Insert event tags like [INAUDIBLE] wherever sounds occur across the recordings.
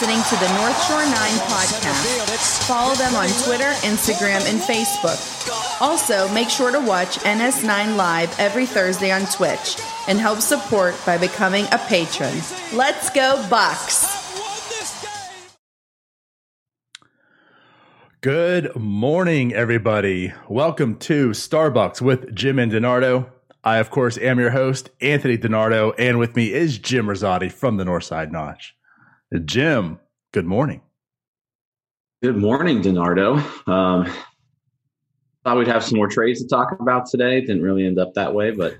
listening to the North Shore 9 podcast. Follow them on Twitter, Instagram, and Facebook. Also, make sure to watch NS9 Live every Thursday on Twitch and help support by becoming a patron. Let's go, Bucks! Good morning, everybody. Welcome to Starbucks with Jim and Donardo. I, of course, am your host, Anthony Donardo, and with me is Jim Rosati from the Northside Notch. Jim, good morning. Good morning, Donardo. Um, thought we'd have some more trades to talk about today. Didn't really end up that way, but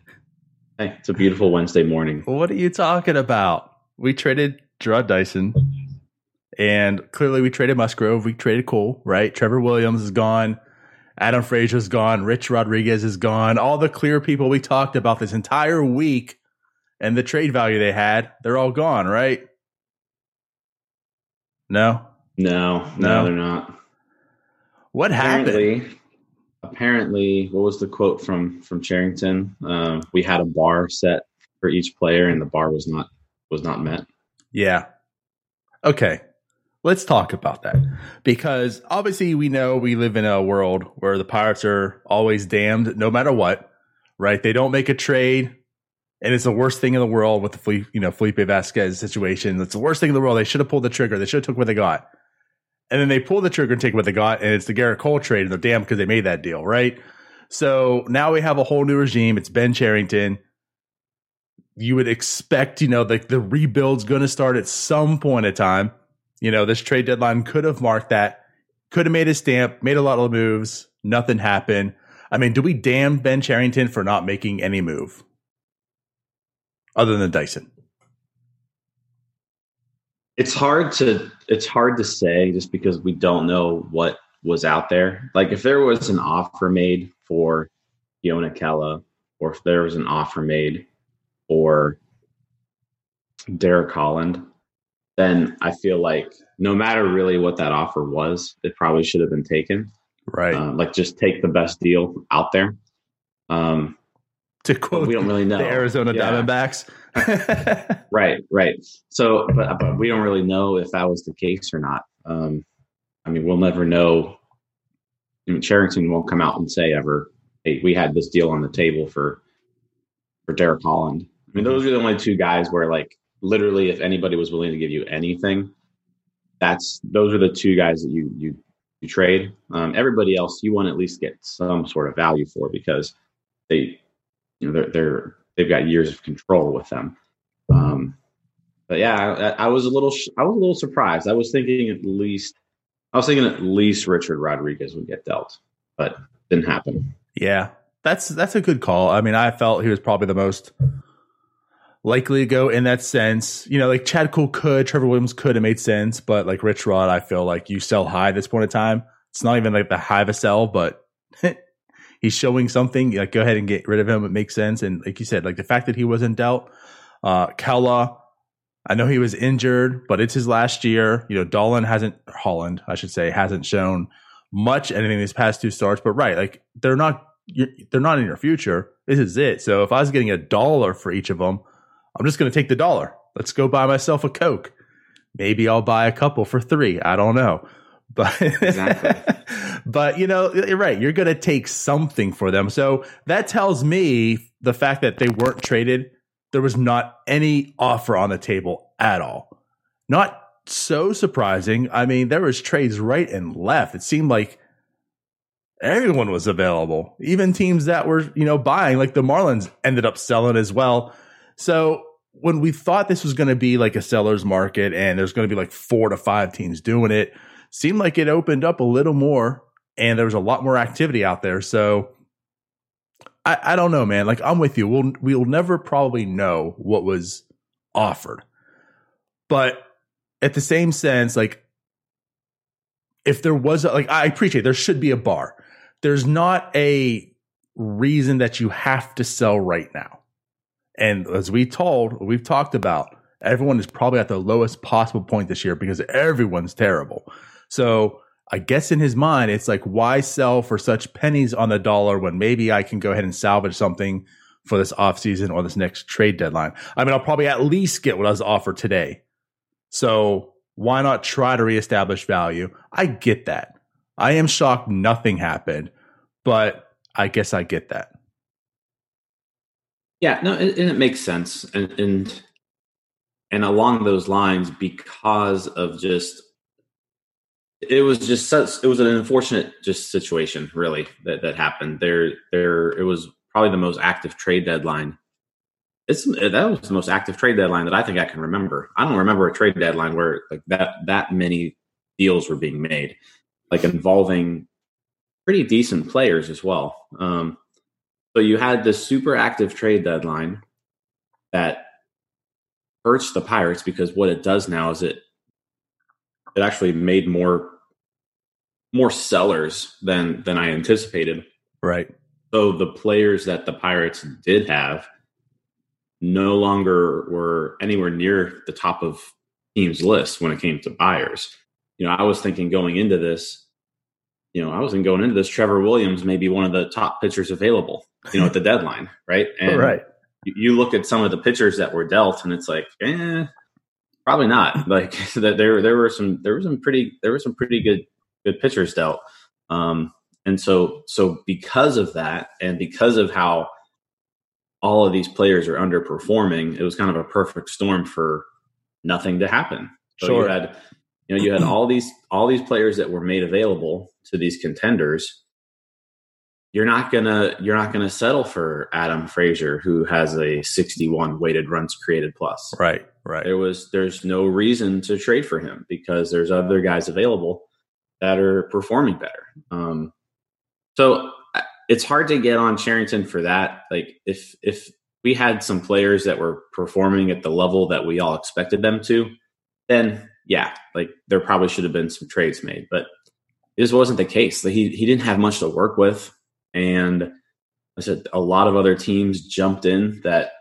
hey, it's a beautiful Wednesday morning. What are you talking about? We traded Jarrod Dyson, and clearly we traded Musgrove. We traded Kuhl, right? Trevor Williams is gone. Adam Frazier's gone. Rich Rodriguez is gone. All the clear people we talked about this entire week and the trade value they had, they're all gone, right? No? No, no, No. they're not. What happened? Apparently, apparently, what was the quote from from Cherington? Um, we had a bar set for each player, and the bar was not was not met. Yeah. Okay. Let's talk about that because obviously we know we live in a world where the Pirates are always damned no matter what, right? They don't make a trade and it's the worst thing in the world with the you know, Felipe Vasquez situation. It's the worst thing in the world. They should have pulled the trigger. They should have took what they got. And then they pull the trigger and take what they got and it's the Gerrit Cole trade and they're damned because they made that deal, right? So now we have a whole new regime. It's Ben Cherington you would expect, you know, the, the rebuild's going to start at some point in time. You know, this trade deadline could have marked that, could have made a stamp, made a lot of moves. Nothing happened. I mean, do we damn Ben Cherington for not making any move other than Dyson? It's hard to it's hard to say just because we don't know what was out there. Like if there was an offer made for Keone Kela, or if there was an offer made for Derek Holland, then I feel like no matter really what that offer was, it probably should have been taken. Right. Uh, like just take the best deal out there. Um, to quote we don't really know the Arizona Yeah. Diamondbacks. [LAUGHS] [LAUGHS] Right, right. So, but, but we don't really know if that was the case or not. Um, I mean, we'll never know. I mean, Cherington won't come out and say ever, "Hey, we had this deal on the table for for Derek Holland." I mean, those are the only two guys where, like, literally, if anybody was willing to give you anything, that's those are the two guys that you you you trade. Um, everybody else, you want to at least get some sort of value for because they, you know, they're they're they've got years of control with them. Um, but yeah, I, I was a little, sh- I was a little surprised. I was thinking at least, I was thinking at least Richard Rodriguez would get dealt, but didn't happen. Yeah, that's that's a good call. I mean, I felt he was probably the most likely to go in that sense. You know, like Chad Kuhl could, Trevor Williams could have made sense, but like Rich Rod, I feel like you sell high at this point in time. It's not even like the high of a sell, but [LAUGHS] he's showing something. Like, go ahead and get rid of him. It makes sense. And like you said, like the fact that he wasn't dealt, uh, Kela, I know he was injured, but it's his last year. You know, Dolan hasn't, Holland, I should say, hasn't shown much anything these past two starts. But right, like they're not, they're not in your future. This is it. So if I was getting a dollar for each of them, I'm just going to take the dollar. Let's go buy myself a Coke. Maybe I'll buy a couple for three. I don't know. But, Exactly. [LAUGHS] but you know, you're right. You're going to take something for them. So that tells me the fact that they weren't traded, there was not any offer on the table at all. Not so surprising. I mean, there was trades right and left. It seemed like everyone was available. Even teams that were, you know, buying, like the Marlins ended up selling as well. So when we thought this was going to be like a seller's market and there's going to be like four to five teams doing it, seemed like it opened up a little more and there was a lot more activity out there. So I, I don't know, man. Like I'm with you. We'll we'll never probably know what was offered. But at the same sense, like if there was a, like I appreciate there should be a bar. There's not a reason that you have to sell right now. And as we told, we've talked about, everyone is probably at the lowest possible point this year because everyone's terrible. So I guess in his mind, it's like, why sell for such pennies on the dollar when maybe I can go ahead and salvage something for this offseason or this next trade deadline. I mean, I'll probably at least get what I was offered today. So why not try to reestablish value? I get that. I am shocked nothing happened, but I guess I get that. Yeah, no, and, and it makes sense, and, and and along those lines, because of just it was just such it was an unfortunate just situation really that that happened. There there it was probably the most active trade deadline. It's that was the most active trade deadline that i think i can remember. I don't remember a trade deadline where like that that many deals were being made like involving pretty decent players as well. Um so you had this super active trade deadline that hurts the pirates because what it does now is it it actually made more more sellers than than I anticipated. Right. So the players that the Pirates did have no longer were anywhere near the top of teams list when it came to buyers. You know, I was thinking going into this, you know, I wasn't going into this. Trevor Williams may be one of the top pitchers available, you know, at the [LAUGHS] deadline, right? And right. You look at some of the pitchers that were dealt, and it's like, eh, probably not. Like [LAUGHS] that, there there were some there were some pretty there were some pretty good good pitchers dealt. Um, and so so because of that, and because of how all of these players are underperforming, it was kind of a perfect storm for nothing to happen. So sure. you had you know you had all these all these players that were made available to these contenders you're not gonna you're not gonna settle for Adam Frazier, who has a 61 weighted runs created plus. Right, right. There was there's no reason to trade for him because there's other guys available that are performing better. Um, so it's hard to get on Cherington for that. Like if if we had some players that were performing at the level that we all expected them to, then yeah, like there probably should have been some trades made, but this wasn't the case. He he didn't have much to work with. And I said a lot of other teams jumped in that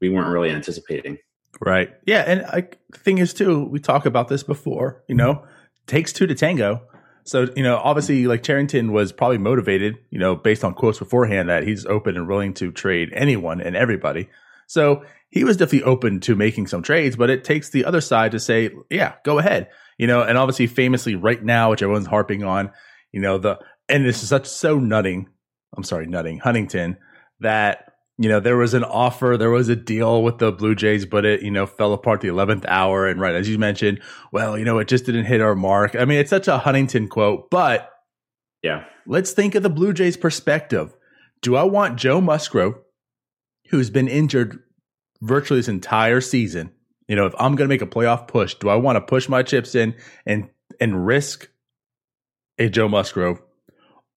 we weren't really anticipating. Right. Yeah. And I, the thing is, too, we talk about this before, you know, takes two to tango. So, you know, obviously, like Cherington was probably motivated, you know, based on quotes beforehand that he's open and willing to trade anyone and everybody. So he was definitely open to making some trades, but it takes the other side to say, yeah, go ahead. You know, and obviously, famously, right now, which everyone's harping on, you know, the and this is such so nutting. I'm sorry, nutting Huntington that you know there was an offer, there was a deal with the Blue Jays, but it you know fell apart the 11th hour. And right as you mentioned, well, you know it just didn't hit our mark. I mean, it's such a Huntington quote, but yeah, let's think of the Blue Jays' perspective. Do I want Joe Musgrove, who's been injured virtually this entire season? You know, if I'm going to make a playoff push, do I want to push my chips in and and risk a Joe Musgrove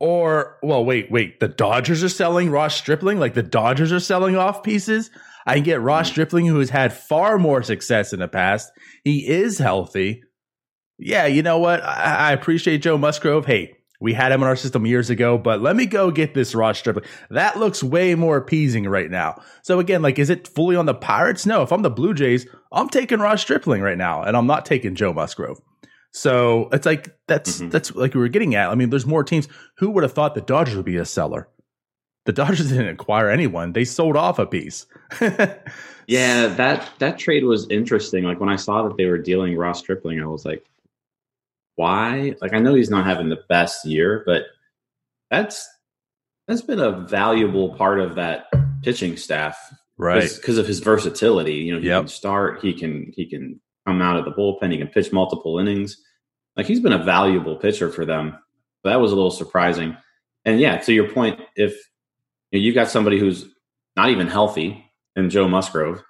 or, well, wait, wait. The Dodgers are selling Ross Stripling? Like the Dodgers are selling off pieces? I can get Ross hmm. Stripling, who has had far more success in the past. He is healthy. Yeah, you know what? I, I appreciate Joe Musgrove. Hey, we had him in our system years ago, but let me go get this Ross Stripling. That looks way more appeasing right now. So again, like, is it fully on the Pirates? No. If I'm the Blue Jays, I'm taking Ross Stripling right now, and I'm not taking Joe Musgrove. So it's like that's mm-hmm. that's like we were getting at. I mean, there's more teams. Who would have thought the Dodgers would be a seller? The Dodgers [LAUGHS] didn't acquire anyone; they sold off a piece. [LAUGHS] yeah, that that trade was interesting. Like when I saw that they were dealing Ross Stripling, I was like, why? Like I know he's not having the best year, but that's that's been a valuable part of that pitching staff, right? Because of his versatility. You know, he yep. can start, he can he can come out of the bullpen. He can pitch multiple innings. Like he's been a valuable pitcher for them. that was a little surprising. And yeah, to your point, if you know, you've got somebody who's not even healthy and Joe Musgrove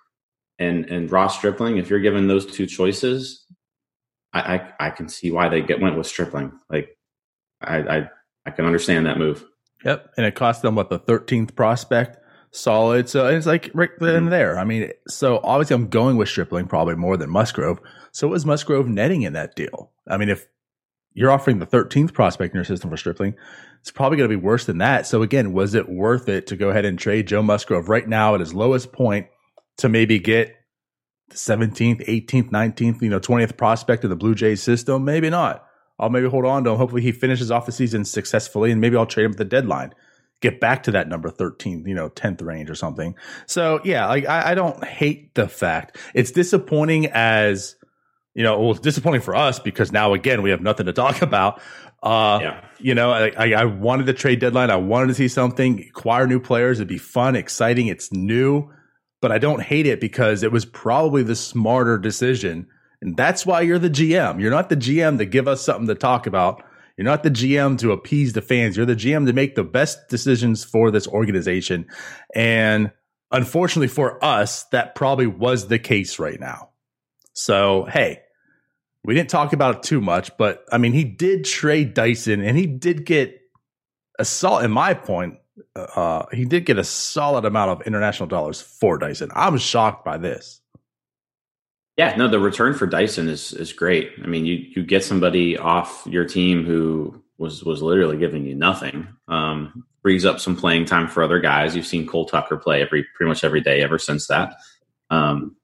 and and Ross Stripling, if you're given those two choices, I I, I can see why they get went with Stripling. Like I, I I can understand that move. Yep, and it cost them what the 13th prospect solid. So it's like right then and mm-hmm. there. I mean, so obviously I'm going with Stripling probably more than Musgrove. So was Musgrove netting in that deal? I mean, if you're offering the 13th prospect in your system for Stripling, it's probably going to be worse than that. So again, was it worth it to go ahead and trade Joe Musgrove right now at his lowest point to maybe get the 17th, 18th, 19th, you know, 20th prospect of the Blue Jays system? Maybe not. I'll maybe hold on to him. Hopefully he finishes off the season successfully and maybe I'll trade him at the deadline get back to that number 13, you know, 10th range or something. So yeah, like I, I don't hate the fact it's disappointing as, you know, well, it's disappointing for us because now again, we have nothing to talk [LAUGHS] about. Uh, yeah. you know, I, I wanted the trade deadline. I wanted to see something, acquire new players. It'd be fun, exciting. It's new, but I don't hate it because it was probably the smarter decision. And that's why you're the GM. You're not the GM to give us something to talk about you're not the GM to appease the fans. You're the GM to make the best decisions for this organization. And unfortunately for us, that probably was the case right now. So, hey, we didn't talk about it too much, but I mean, he did trade Dyson and he did get a solid, in my point, uh, he did get a solid amount of international dollars for Dyson. I'm shocked by this. Yeah, no, the return for Dyson is is great. I mean, you you get somebody off your team who was was literally giving you nothing. Um, frees up some playing time for other guys. You've seen Cole Tucker play every pretty much every day ever since that. Um,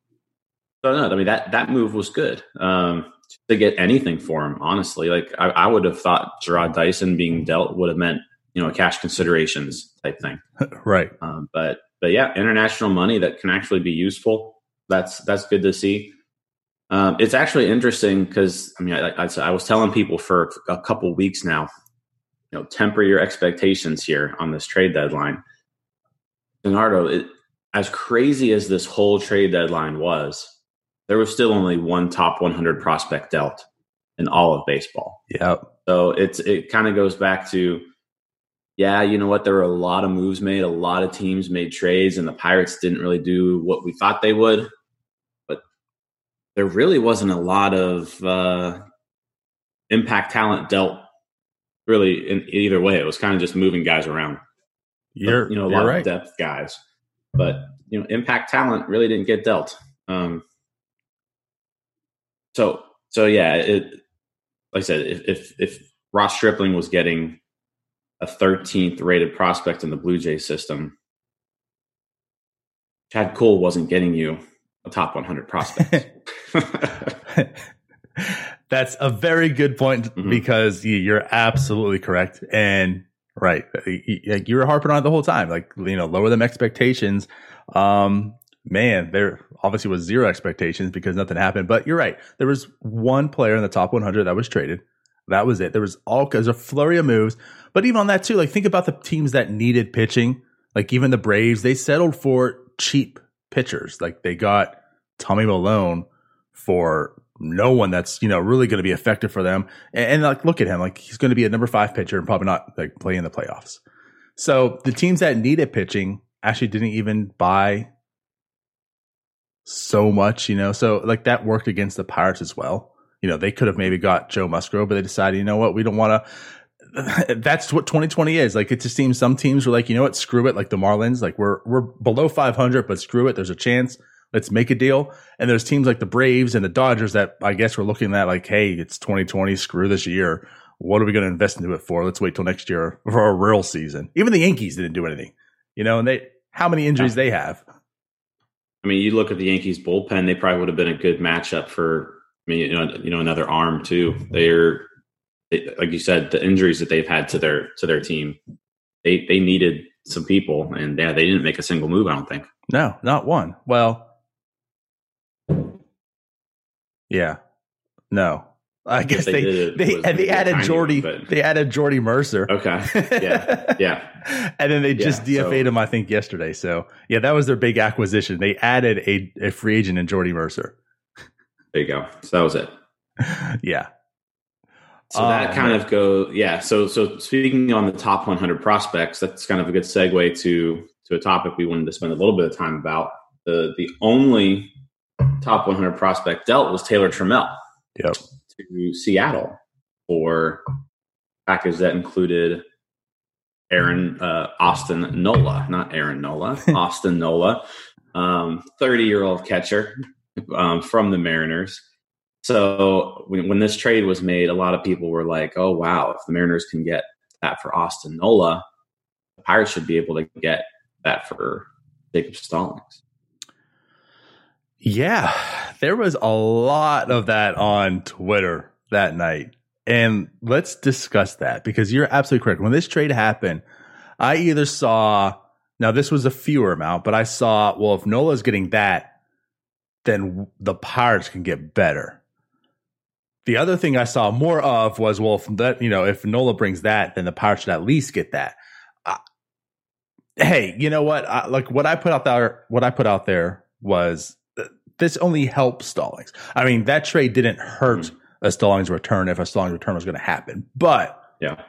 so no, I mean that that move was good. Um, to get anything for him, honestly, like I, I would have thought Jarrod Dyson being dealt would have meant you know cash considerations type thing, [LAUGHS] right? Um, but but yeah, international money that can actually be useful. That's that's good to see. Um, it's actually interesting because I mean, I, I, I, was telling people for a couple weeks now, you know, temper your expectations here on this trade deadline. Leonardo, it, as crazy as this whole trade deadline was, there was still only one top 100 prospect dealt in all of baseball. Yep. So it's it kind of goes back to, yeah, you know what? There were a lot of moves made, a lot of teams made trades, and the Pirates didn't really do what we thought they would there really wasn't a lot of uh, impact talent dealt really in either way. It was kind of just moving guys around. You're, but, you know, a lot right. of depth guys, but you know, impact talent really didn't get dealt. Um, so, so yeah, it, like I said, if, if, if Ross Stripling was getting a 13th rated prospect in the Blue Jay system, Chad Kuhl wasn't getting you a top 100 prospect. [LAUGHS] That's a very good point mm-hmm. because you're absolutely correct. And right, you were harping on it the whole time. Like, you know, lower them expectations. Um, man, there obviously was zero expectations because nothing happened. But you're right. There was one player in the top 100 that was traded. That was it. There was all there's a flurry of moves. But even on that too, like think about the teams that needed pitching. Like even the Braves, they settled for cheap pitchers. Like they got Tommy Milone for no one that's you know really going to be effective for them. And, and, like look at him, like he's going to be a number five pitcher and probably not like play in the playoffs. So the teams that needed pitching actually didn't even buy so much, you know. So like that worked against the Pirates as well. You know, they could have maybe got Joe Musgrove, but they decided, you know what, we don't want to. [LAUGHS] That's what 2020 is. Like it just seems some teams were like, you know what, screw it. Like the Marlins, like we're we're below 500, but screw it. There's a chance let's make a deal. And there's teams like the Braves and the Dodgers that I guess we're looking at like, hey, it's 2020, screw this year. What are we going to invest into it for? Let's wait till next year for a real season. Even the Yankees didn't do anything, you know, and they how many injuries they have. I mean, you look at the Yankees bullpen; they probably would have been a good matchup for. I mean, you know, you know, another arm too. They're they, like you said, the injuries that they've had to their to their team, they they needed some people, and yeah, they didn't make a single move. I don't think. No, not one. Well, yeah. No. I guess they they they, they added Jordy they added Jordy Mercer. Okay. [LAUGHS] Yeah. Yeah. and then they just yeah, DFA'd so, him, I think, yesterday. So yeah, that was their big acquisition. They added a, a free agent in Jordy Mercer. There you go. So that was it. [LAUGHS] yeah. So that um, kind of go yeah. So so speaking on the top 100 prospects, that's kind of a good segue to to a topic we wanted to spend a little bit of time about. The the only top 100 prospect dealt was Taylor Trammell yep. to Seattle for package that included Aaron uh, Austin Nola, not Aaron Nola, [LAUGHS] Austin Nola, 30 um, year old catcher um, from the Mariners. So when, when, this trade was made, a lot of people were like, "Oh wow, if the Mariners can get that for Austin Nola, the Pirates should be able to get that for Jacob Stallings." Yeah, there was a lot of that on Twitter that night. And let's discuss that because you're absolutely correct. When this trade happened, I either saw now this was a fewer amount, but I saw well if Nola's getting that, then the Pirates can get better. The other thing I saw more of was well if that you know if Nola brings that, then the Pirates should at least get that. Uh, hey, you know what? I, like what I put out there, what I put out there was uh, this only helps Stallings. I mean that trade didn't hurt mm-hmm. a Stallings return if a Stallings return was going to happen, but yeah,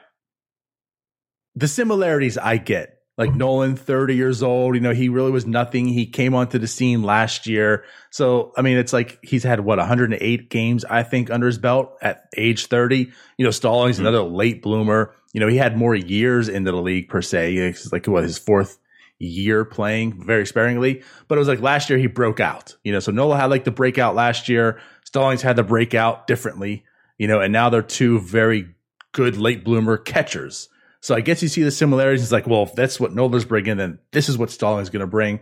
the similarities I get like Nolan, 30 years old. You know, he really was nothing. He came onto the scene last year. So, I mean, it's like he's had what 108 games, I think, under his belt at age 30. You know, Stallings, mm-hmm. another late bloomer. You know, he had more years into the league per se. It's like what his fourth year playing very sparingly. But it was like last year he broke out. You know, so Nola had like the breakout last year. Stallings had the breakout differently. You know, and now they're two very good late bloomer catchers. So I guess you see the similarities. It's like, well, if that's what Nola's bringing, then this is what Stallings is going to bring.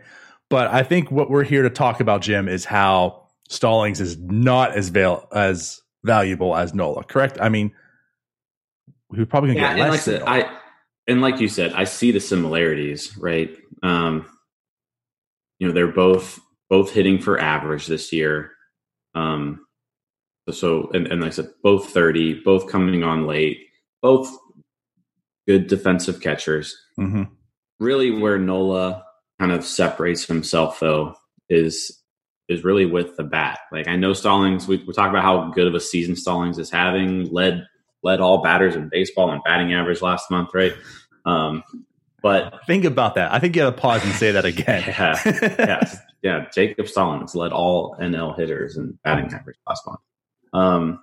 But I think what we're here to talk about, Jim, is how Stallings is not as val- as valuable as Nola. Correct? I mean, we're probably going to yeah, get less. And like, I, and like you said, I see the similarities, right? Um, you know, they're both both hitting for average this year. Um, so, and, and like I said, both thirty, both coming on late, both good defensive catchers. Mm-hmm. Really, where Nola kind of separates himself though is is really with the bat. Like I know Stallings, we, we talk about how good of a season Stallings is having. Led led all batters in baseball and batting average last month, right? Um, but think about that. I think you got to pause and say that again. [LAUGHS] yeah, yeah, yeah. Jacob Stallings led all NL hitters in batting average last month. Um,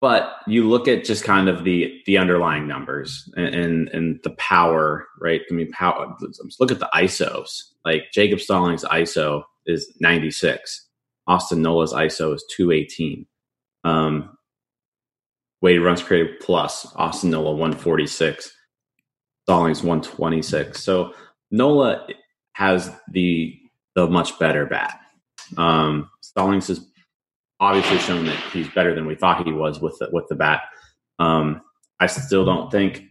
but you look at just kind of the the underlying numbers and and, and the power, right? I mean, power. Look at the ISOs. Like Jacob Stallings' ISO is 96. Austin Nola's ISO is 218. Um, weighted runs created plus Austin Nola 146. Stallings 126. So Nola has the the much better bat. Um, Stallings is obviously shown that he's better than we thought he was with the, with the bat. Um, I still don't think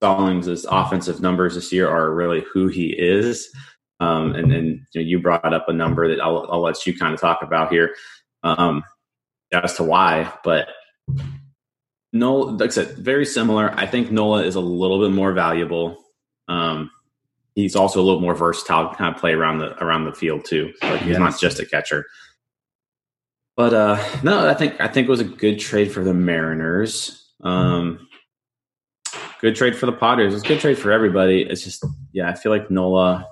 Stallings' offensive numbers this year are really who he is. Um, and then you, know, you, brought up a number that I'll, I'll, let you kind of talk about here um, as to why. But Nola, like I said, very similar. I think Nola is a little bit more valuable. Um, he's also a little more versatile, kind of play around the around the field too. Like he's yes. not just a catcher. But uh, no, I think I think it was a good trade for the Mariners. Um, good trade for the Padres. It's a good trade for everybody. It's just yeah, I feel like Nola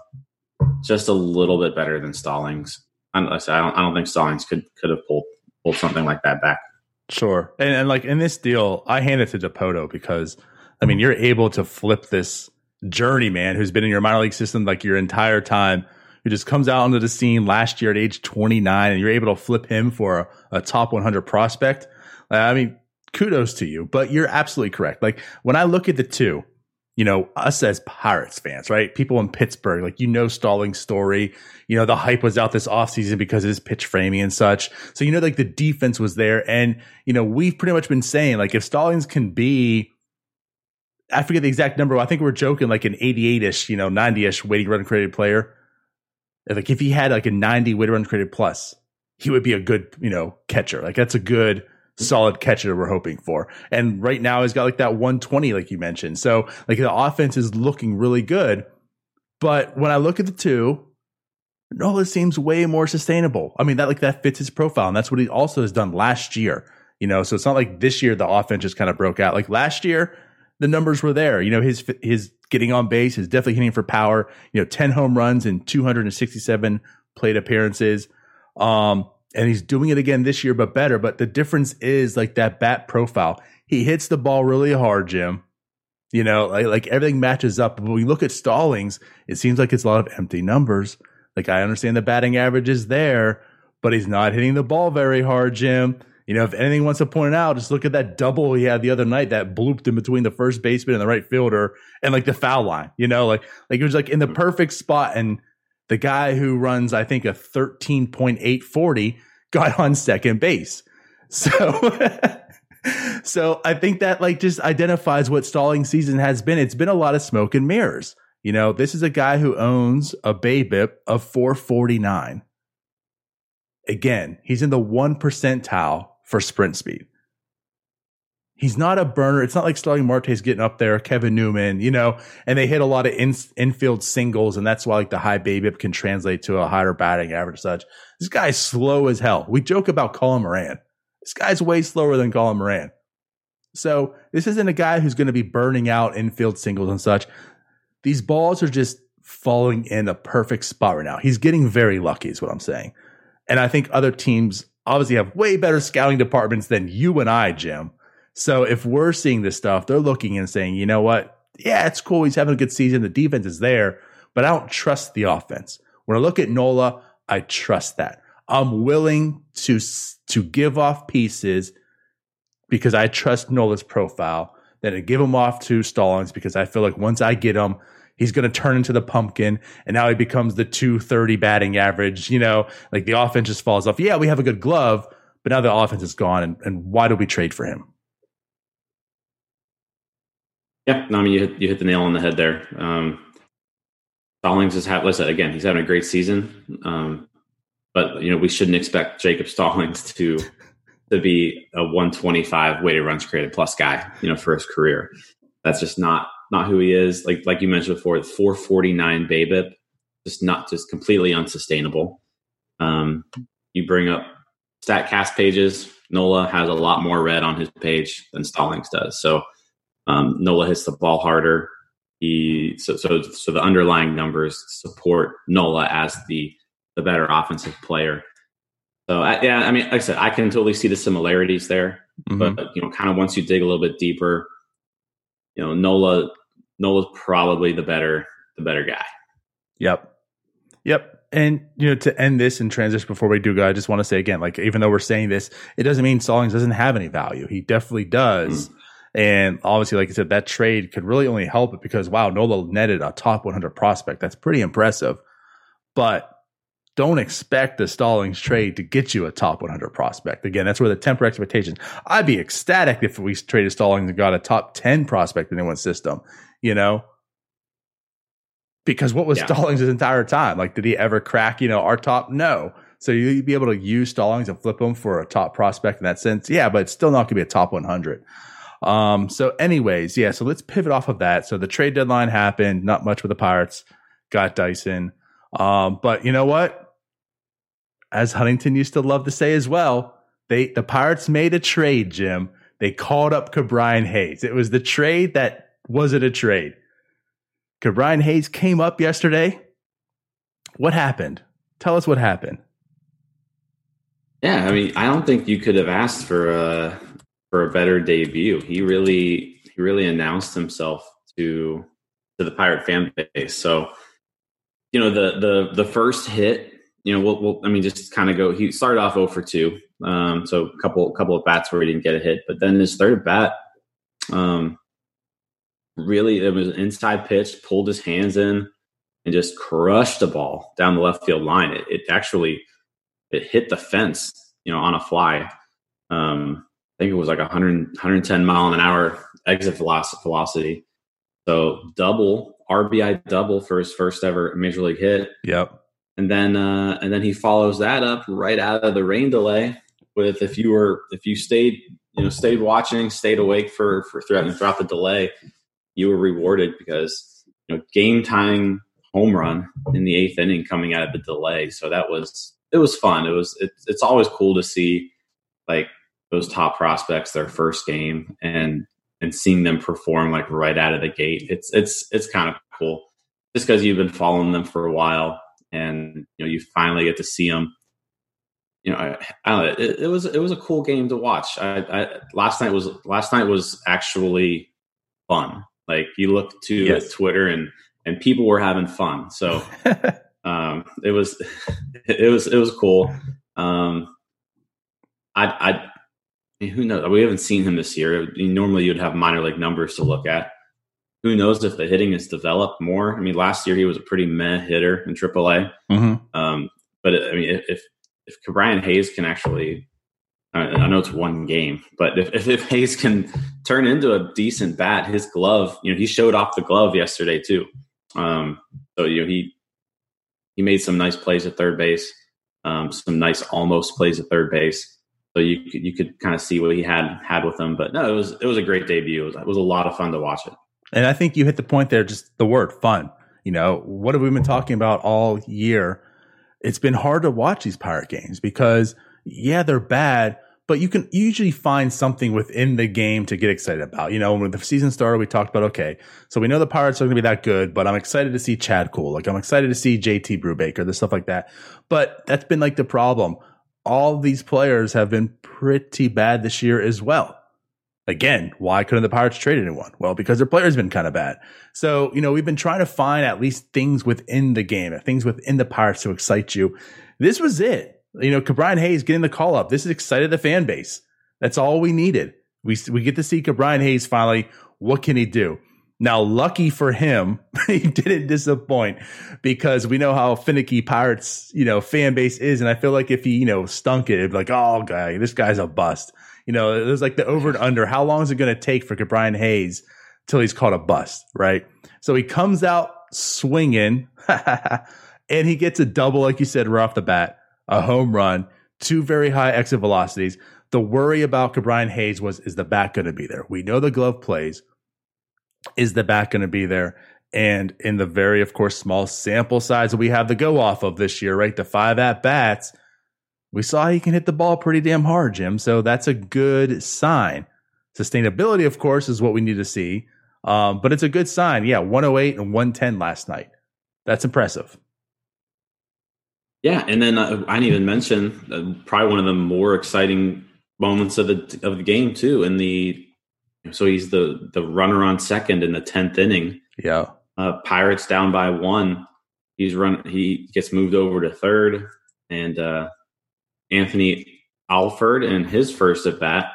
just a little bit better than Stallings. I don't, I don't, I don't think Stallings could could have pulled pulled something like that back. Sure, and, and like in this deal, I hand it to Dipoto because I mean you're able to flip this journeyman who's been in your minor league system like your entire time who just comes out onto the scene last year at age 29 and you're able to flip him for a, a top 100 prospect. Uh, I mean, kudos to you, but you're absolutely correct. Like when I look at the two, you know, us as Pirates fans, right? People in Pittsburgh, like, you know, Stallings' story, you know, the hype was out this offseason because of his pitch framing and such. So, you know, like the defense was there. And, you know, we've pretty much been saying, like, if Stallings can be, I forget the exact number. I think we are joking like an 88 ish, you know, 90 ish waiting run created player. Like if he had like a 90 weighted runs created plus, he would be a good, you know, catcher. Like that's a good solid catcher we're hoping for. And right now he's got like that 120, like you mentioned. So like the offense is looking really good. But when I look at the two, Nola seems way more sustainable. I mean, that like that fits his profile. And that's what he also has done last year. You know, so it's not like this year the offense just kind of broke out. Like last year, the numbers were there. You know, his his getting on base, is definitely hitting for power. You know, 10 home runs and 267 plate appearances. Um, and he's doing it again this year, but better. But the difference is like that bat profile. He hits the ball really hard, Jim. You know, like, like everything matches up. But when we look at Stallings, it seems like it's a lot of empty numbers. Like I understand the batting average is there, but he's not hitting the ball very hard, Jim. You know, if anything wants to point it out, just look at that double he had the other night that blooped in between the first baseman and the right fielder and like the foul line. You know, like like it was like in the mm-hmm. perfect spot. And the guy who runs, I think, a 13.840 got on second base. So [LAUGHS] so I think that like just identifies what stalling season has been. It's been a lot of smoke and mirrors. You know, this is a guy who owns a BABIP of 449. Again, he's in the one percentile for sprint speed. He's not a burner. It's not like Starling Marte's getting up there, Kevin Newman, you know, and they hit a lot of in, infield singles, and that's why like the high BABIP can translate to a higher batting average. Such this guy's slow as hell. We joke about Colin Moran. This guy's way slower than Colin Moran. So this isn't a guy who's going to be burning out infield singles and such. These balls are just falling in a perfect spot right now. He's getting very lucky, is what I'm saying. And I think other teams obviously have way better scouting departments than you and I, Jim. So if we're seeing this stuff, they're looking and saying, you know what? Yeah, it's cool. He's having a good season. The defense is there, but I don't trust the offense. When I look at Nola, I trust that. I'm willing to to give off pieces because I trust Nola's profile. Then to give him off to Stallings because I feel like once I get him, he's going to turn into the pumpkin and now he becomes the 230 batting average. You know, like the offense just falls off. Yeah, we have a good glove, but now the offense is gone. And, and why do we trade for him? Yeah, no, I mean, you hit, you hit the nail on the head there. Um, Stallings is having, again, he's having a great season. Um, but, you know, we shouldn't expect Jacob Stallings to to be a 125 weighted runs created plus guy, you know, for his career. That's just not not who he is. Like like you mentioned before, 449 BABIP, just not just completely unsustainable. Um, you bring up Statcast pages. Nola has a lot more red on his page than Stallings does. So um, Nola hits the ball harder. He so so so the underlying numbers support Nola as the the better offensive player. So I, yeah, I mean, like I said, I can totally see the similarities there, mm-hmm. but you know, kind of once you dig a little bit deeper, you know, Nola Nola's probably the better the better guy. Yep, yep. And you know, to end this and transition before we do go, I just want to say again, like even though we're saying this, it doesn't mean Stallings doesn't have any value. He definitely does. Mm. And obviously, like I said, that trade could really only help it because wow, Nola netted a top 100 prospect. That's pretty impressive. But don't expect the Stallings trade to get you a top 100 prospect. Again, that's where the temper expectations. I'd be ecstatic if we traded Stallings and got a top 10 prospect in anyone's system, you know? Because what was yeah. Stallings his entire time? Like, did he ever crack, you know, our top? No. So you'd be able to use Stallings and flip him for a top prospect in that sense. Yeah, but it's still not going to be a top 100. Um, so anyways, yeah, so let's pivot off of that. So the trade deadline happened, not much with the Pirates, got Dyson. Um, but you know what? as Huntington used to love to say as well, they the Pirates made a trade, Jim. They called up Ke'Bryan Hayes. It was the trade that wasn't a trade. Ke'Bryan Hayes came up yesterday. What happened? Tell us what happened. Yeah, I mean, I don't think you could have asked for a for a better debut. He really he really announced himself to to the Pirate fan base. So, you know, the the the first hit you know, we'll, we'll I mean, just kind of go. He started off 0 for 2. Um, so a couple, couple of bats where he didn't get a hit, but then his third bat, um, really, it was an inside pitch, pulled his hands in and just crushed the ball down the left field line. It, it actually, it hit the fence, you know, on a fly. Um, I think it was like 100, 110 mile an hour exit velocity. So double RBI double for his first ever major league hit. Yep and then uh, and then he follows that up right out of the rain delay with if you were if you stayed you know stayed watching stayed awake for for throughout throughout the delay you were rewarded because you know game time home run in the eighth inning coming out of the delay so that was it was fun it was it, it's always cool to see like those top prospects their first game and and seeing them perform like right out of the gate it's it's it's kind of cool just because you've been following them for a while and you know you finally get to see them. You know, I, I don't know. It, it, was it was a cool game to watch. I, I, last night was last night was actually fun. Like you look to yes. Twitter and and people were having fun. So [LAUGHS] um, it was [LAUGHS] it was it was cool. Um, I I mean, who knows? We haven't seen him this year. Normally, you'd have minor league numbers to look at who knows if the hitting has developed more? I mean, last year he was a pretty meh hitter in AAA. Mm-hmm. Um, but I mean, if if Ke'Bryan Hayes can actually I know it's one game, but if, if, Hayes can turn into a decent bat, his glove, you know, he showed off the glove yesterday too. Um, so you know he he made some nice plays at third base, um, some nice almost plays at third base. So you could, you could kind of see what he had had with him. But no, it was it was a great debut. It was, it was a lot of fun to watch it. And I think you hit the point there. Just the word fun. You know what have we been talking about all year? It's been hard to watch these pirate games because yeah, they're bad, but you can usually find something within the game to get excited about. You know, when the season started, we talked about, okay, so we know the Pirates are going to be that good, but I'm excited to see Chad Kuhl. Like, I'm excited to see JT Brubaker, the stuff like that. But that's been like the problem. All these players have been pretty bad this year as well. Again, why couldn't the Pirates trade anyone? Well, because their players have been kind of bad. So, you know, we've been trying to find at least things within the game, things within the Pirates to excite you. This was it you know, Ke'Bryan Hayes getting the call up. This has excited the fan base. That's all we needed. We we get to see Ke'Bryan Hayes finally. What can he do? Now, lucky for him, [LAUGHS] he didn't disappoint because we know how finicky Pirates, you know, fan base is. And I feel like if he, you know, stunk it, it'd be like, oh, guy, this guy's a bust. You know, it was like the over and under. How long is it going to take for Ke'Bryan Hayes till he's called a bust, right? So he comes out swinging [LAUGHS] and he gets a double, like you said, right off the bat a home run, two very high exit velocities. The worry about Ke'Bryan Hayes was, is the bat going to be there? We know the glove plays. Is the bat going to be there? And in the very, of course, small sample size that we have to go off of this year, right? The five at bats, we saw he can hit the ball pretty damn hard, Jim. So that's a good sign. Sustainability, of course, is what we need to see. Um, but it's a good sign. Yeah, 108 and 110 last night. That's impressive. Yeah, and then uh, I didn't even mention uh, probably one of the more exciting moments of the of the game too. In the so he's the the runner on second in the tenth inning. Yeah, uh, Pirates down by one. He's run. He gets moved over to third, and uh, Anthony Alford in his first at bat,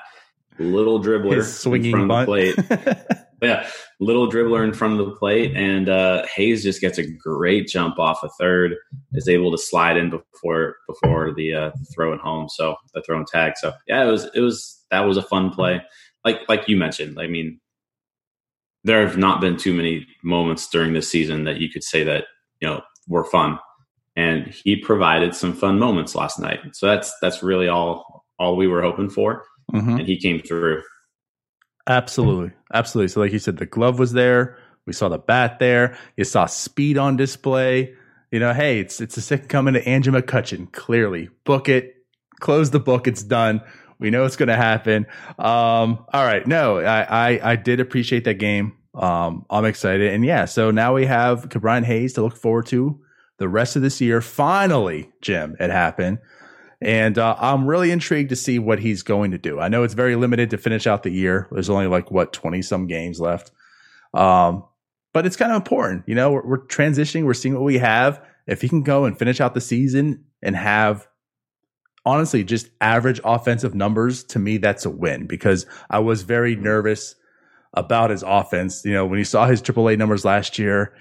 little dribbler his swinging bunt. of the plate. [LAUGHS] yeah, little dribbler in front of the plate, and uh, Hayes just gets a great jump off a third, is able to slide in before before the uh, throw home. So the throw and tag. So yeah, it was it was that was a fun play. Like like you mentioned, I mean, there have not been too many moments during this season that you could say that you know were fun, and he provided some fun moments last night. So that's that's really all all we were hoping for, mm-hmm. and he came through. Absolutely. Absolutely. So, like you said, the glove was there. We saw the bat there. You saw speed on display. You know, hey, it's it's a second coming to Andrew McCutchen. Clearly, book it, close the book. It's done. We know it's going to happen. Um, all right, no, I, I I did appreciate that game. Um, I'm excited, and yeah, so now we have Ke'Bryan Hayes to look forward to the rest of this year. Finally, Jim, it happened. And uh, I'm really intrigued to see what he's going to do. I know it's very limited to finish out the year. There's only like what 20 some games left. Um, but it's kind of important. You know, we're, we're transitioning. We're seeing what we have. If he can go and finish out the season and have honestly just average offensive numbers, to me, that's a win because I was very nervous about his offense. You know, when you saw his AAA numbers last year,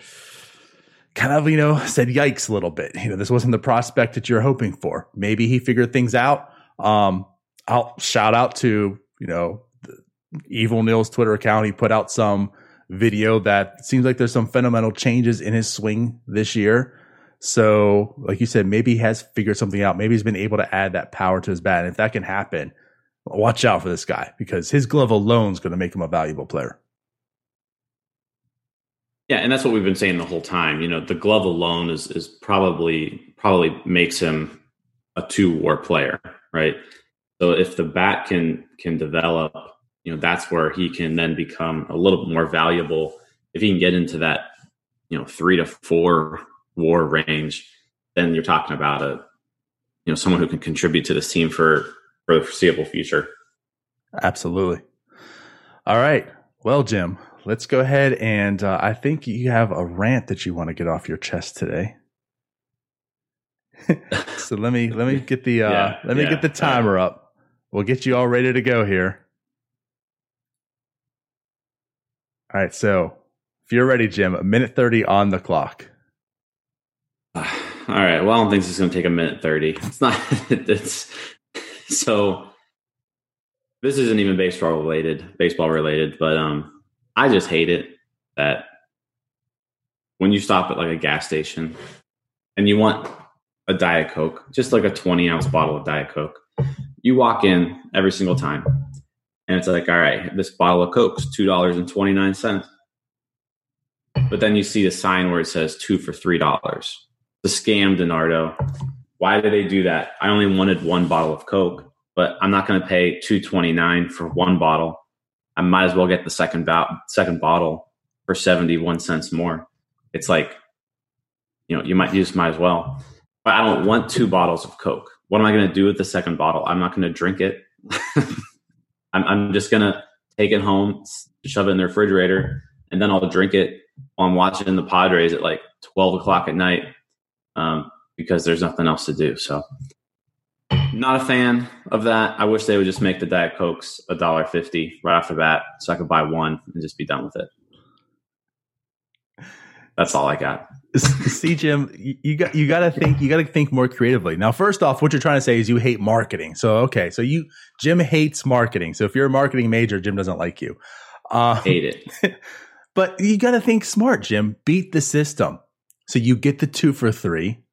kind of, you know, said yikes a little bit. You know, this wasn't the prospect that you're hoping for. Maybe he figured things out. Um, I'll shout out to, you know, Evil Neil's Twitter account. He put out some video that seems like there's some fundamental changes in his swing this year. So, like you said, maybe he has figured something out. Maybe he's been able to add that power to his bat. And if that can happen, watch out for this guy because his glove alone is going to make him a valuable player. Yeah, and that's what we've been saying the whole time. You know, the glove alone is is probably probably makes him a two war player, right? So if the bat can can develop, you know, that's where he can then become a little bit more valuable. If he can get into that, you know, three to four war range, then you're talking about a you know someone who can contribute to this team for for the foreseeable future. Absolutely. All right. Well, Jim, let's go ahead and uh, I think you have a rant that you want to get off your chest today. [LAUGHS] so let me let me get the uh, yeah, let me yeah, get the timer up. We'll get you all ready to go here. All right, so if you're ready, Jim, a minute thirty on the clock. [SIGHS] all right. Well, I don't think this is going to take a minute thirty. It's not. [LAUGHS] It's so this isn't even baseball related, baseball related, but um, I just hate it that when you stop at like a gas station and you want a Diet Coke, just like a 20 ounce bottle of Diet Coke, you walk in every single time and it's like, all right, this bottle of Coke's $2.29. But then you see the sign where it says two for $3. The scam, Donardo. Why did they do that? I only wanted one bottle of Coke, but I'm not going to pay 229 for one bottle. I might as well get the second, bo- second bottle for 71 cents more. It's like, you know, you might use might as well. But I don't want two bottles of Coke. What am I going to do with the second bottle? I'm not going to drink it. [LAUGHS] I'm, I'm just going to take it home, shove it in the refrigerator, and then I'll drink it while I'm watching the Padres at like 12 o'clock at night um, because there's nothing else to do. So, not a fan of that. I wish they would just make the Diet Cokes a dollar fifty right off the bat, so I could buy one and just be done with it. That's all I got. [LAUGHS] See, Jim, you got you got to think you got to think more creatively. Now, first off, what you're trying to say is you hate marketing. So, okay, so you Jim hates marketing. So, if you're a marketing major, Jim doesn't like you. Uh, hate it. [LAUGHS] but you got to think smart, Jim. Beat the system. So you get the two for three.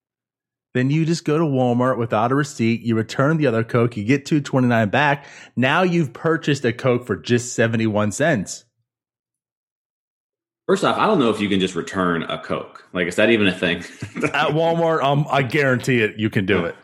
Then you just go to Walmart without a receipt. You return the other Coke. You get two twenty nine back. Now you've purchased a Coke for just seventy one cents. First off, I don't know if you can just return a Coke. Like, is that even a thing? [LAUGHS] At Walmart, um, I guarantee it, you can do it.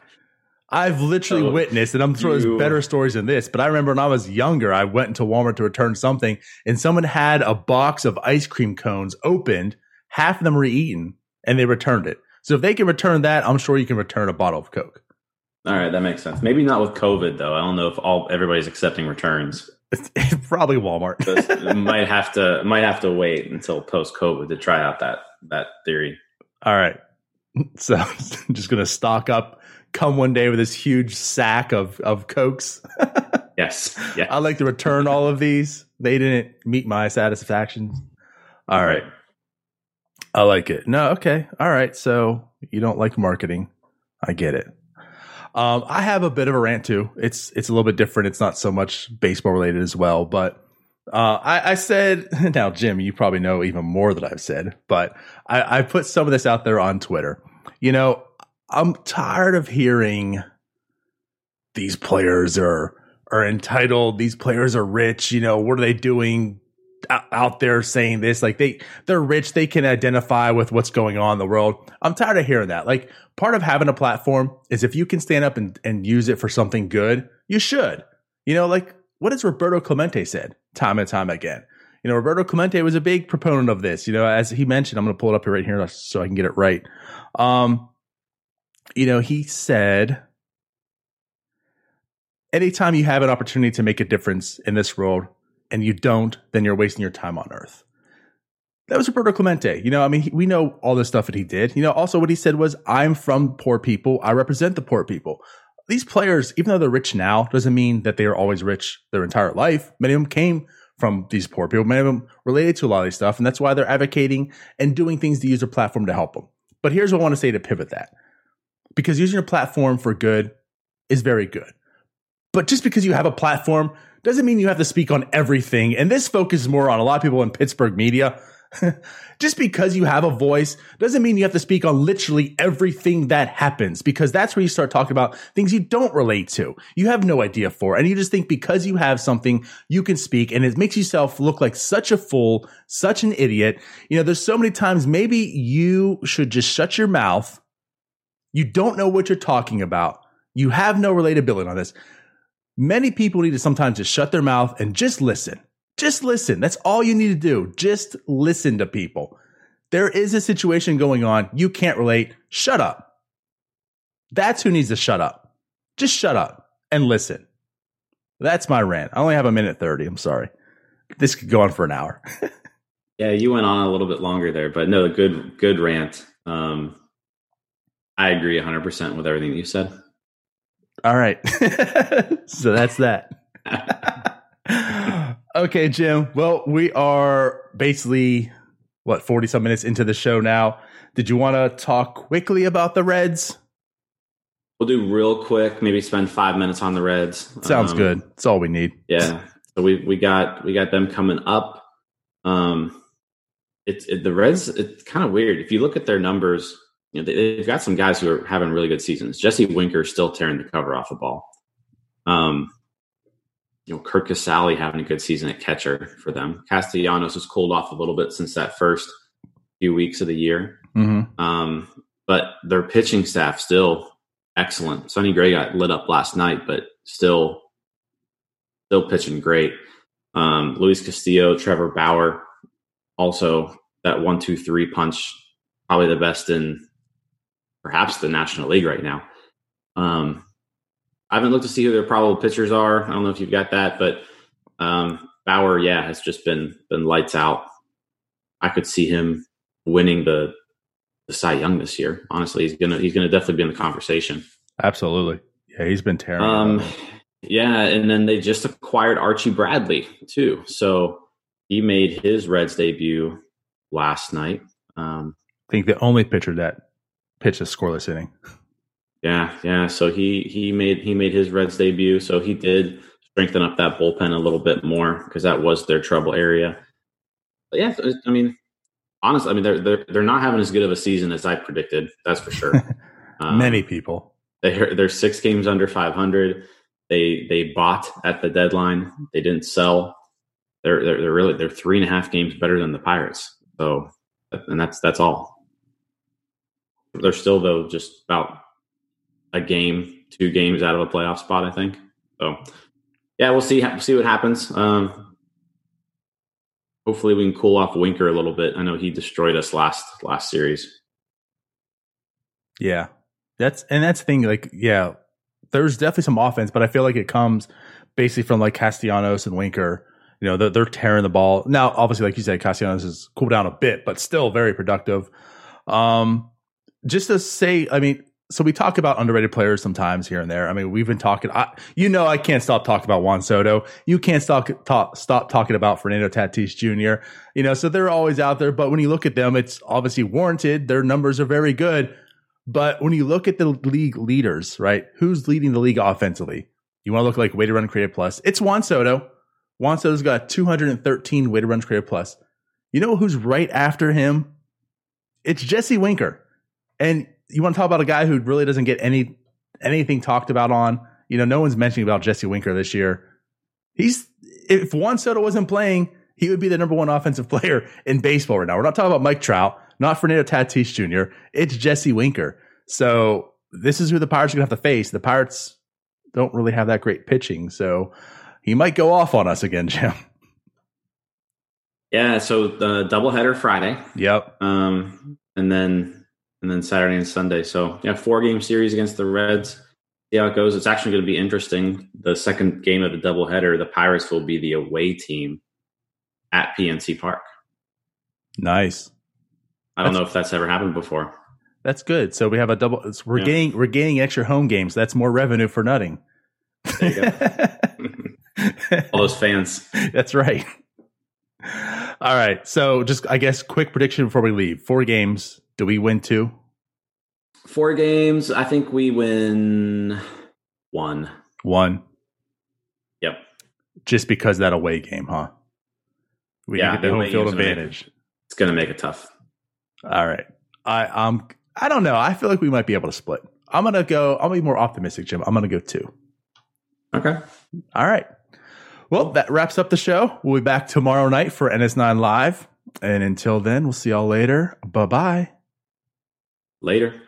I've literally oh, witnessed, and I'm sure there's better stories than this, but I remember when I was younger, I went into Walmart to return something, and someone had a box of ice cream cones opened, half of them were eaten, and they returned it. So if they can return that, I'm sure you can return a bottle of Coke. All right, that makes sense. Maybe not with COVID though. I don't know if all everybody's accepting returns. [LAUGHS] Probably Walmart. [LAUGHS] might have to might have to wait until post COVID to try out that that theory. All right. [LAUGHS] So I'm just gonna stock up, come one day with this huge sack of of cokes. yes. Yeah. I'd like to return all of these. They didn't meet my satisfaction. All right. I like it. No, okay. All right. So you don't like marketing. I get it. Um, I have a bit of a rant too. It's it's a little bit different. It's not so much baseball related as well, but uh, I, I, said [LAUGHS] now, Jim, you probably know even more than I've said, but I, I put some of this out there on Twitter. You know, I'm tired of hearing these players are are entitled. These players are rich. You know, what are they doing? Out there saying this like they they're rich they can identify with what's going on in the world. I'm tired of hearing that. Like part of having a platform is if you can stand up and, and use it for something good you should. You know like what has roberto clemente said time and time again? You know roberto clemente was a big proponent of this. You know as he mentioned i'm going to pull it up here right here so i can get it right. Um you know he said anytime you have an opportunity to make a difference in this world and you don't, then you're wasting your time on earth. That was Roberto Clemente. You know, I mean, he, we know all the stuff that he did. You know, also what he said was, I'm from poor people. I represent the poor people. These players, even though they're rich now, doesn't mean that they are always rich their entire life. Many of them came from these poor people. Many of them related to a lot of this stuff. And that's why they're advocating and doing things to use their platform to help them. But here's what I want to say to pivot that. Because using your platform for good is very good. But just because you have a platform doesn't mean you have to speak on everything. And this focuses more on a lot of people in Pittsburgh media. [LAUGHS] Just because you have a voice doesn't mean you have to speak on literally everything that happens because that's where you start talking about things you don't relate to. You have no idea for. And you just think because you have something, you can speak and it makes yourself look like such a fool, such an idiot. You know, there's so many times maybe you should just shut your mouth. You don't know what you're talking about. You have no relatability on this. Many people need to sometimes just shut their mouth and just listen. Just listen. That's all you need to do. Just listen to people. There is a situation going on. You can't relate. Shut up. That's who needs to shut up. Just shut up and listen. That's my rant. I only have a minute 30. I'm sorry. This could go on for an hour. [LAUGHS] yeah, you went on a little bit longer there, but no, good, good rant. Um, I agree 100% with everything you said. All right. [LAUGHS] so that's that. [LAUGHS] okay, Jim. Well, we are basically what 40 some minutes into the show now. Did you want to talk quickly about the Reds? We'll do real quick. Maybe spend five minutes on the Reds. Sounds Um, good. That's all we need. Yeah. So we we got we got them coming up. Um, it's it, the Reds. It's kind of weird if you look at their numbers. You know, they, they've got some guys who are having really good seasons. Jesse Winker still tearing the cover off the ball. Um, you know, Curt Casali having a good season at catcher for them. Castellanos has cooled off a little bit since that first few weeks of the year. hmm Um, but their pitching staff still excellent. Sonny Gray got lit up last night, but still, still pitching great. Um, Luis Castillo, Trevor Bauer, also that one, two, three punch, probably the best in perhaps the National League right now. Um, I haven't looked to see who their probable pitchers are. I don't know if you've got that, but um, Bauer, yeah, has just been been lights out. I could see him winning the the Cy Young this year. Honestly, he's gonna he's gonna definitely be in the conversation. Absolutely. Yeah, he's been tearing. it Um, yeah, and then they just acquired Archie Bradley too. So he made his Reds debut last night. Um, I think the only pitcher that pitched a scoreless inning. yeah, yeah. So he he made he made his Reds debut. So he did strengthen up that bullpen a little bit more because that was their trouble area. But yeah, I mean, honestly, I mean they're they're they're not having as good of a season as I predicted. That's for sure. [LAUGHS] Um, Many people. They're they're six games under 500. They they bought at the deadline. They didn't sell. They're they're, they're really they're three and a half games better than the Pirates. So and that's that's all. They're still though just about a game, two games out of a playoff spot. I think. So yeah, we'll see see what happens. Um, hopefully we can cool off Winker a little bit. I know he destroyed us last last series. Yeah. That's and that's the thing, like, yeah, there's definitely some offense, but I feel like it comes basically from like Castellanos and Winker. You know, they're, they're tearing the ball. Now, obviously, like you said, Castellanos has cooled down a bit, but still very productive. Um, just to say, I mean, so we talk about underrated players sometimes here and there. I mean, we've been talking. I, you know, I can't stop talking about Juan Soto. You can't stop talk, stop talking about Fernando Tatis Jr. You know, so they're always out there. But when you look at them, it's obviously warranted. Their numbers are very good. But when you look at the league leaders, right? Who's leading the league offensively? You want to look like weighted run created plus? It's Juan Soto. Juan Soto's got 213 weighted runs created plus. You know who's right after him? It's Jesse Winker. And you want to talk about a guy who really doesn't get any anything talked about on. You know, no one's mentioning about Jesse Winker this year. He's if Juan Soto wasn't playing, he would be the number one offensive [LAUGHS] player in baseball right now. We're not talking about Mike Trout, not Fernando Tatis Jr. It's Jesse Winker. So this is who the Pirates are going to have to face. The Pirates don't really have that great pitching, so he might go off on us again, [LAUGHS] Jim. Yeah, so the doubleheader Friday. Yep. um, and then and then Saturday and Sunday. So yeah, four game series against the Reds. See how it goes. It's actually going to be interesting. The second game of the doubleheader, the Pirates will be the away team at PNC Park. Nice. I don't That's- know if that's ever happened before. That's good. So we have a double. it's- We're Yeah. gaining we're gaining extra home games. That's more revenue for nutting. There you [LAUGHS] All those fans. That's right. All right. So just I guess quick prediction before we leave. Four games. Do we win two? Four games. I think we win one. One. Yep. Just because of that away game, huh? We Yeah, get the home field game's gonna make advantage. It's going to make it tough. All right. I um I don't know. I feel like we might be able to split. I'm gonna go. I'll be more optimistic, Jim. I'm gonna go two. Okay. All right. Well, that wraps up the show. We'll be back tomorrow night for NS9 Live. And until then, we'll see y'all later. Bye bye. Later.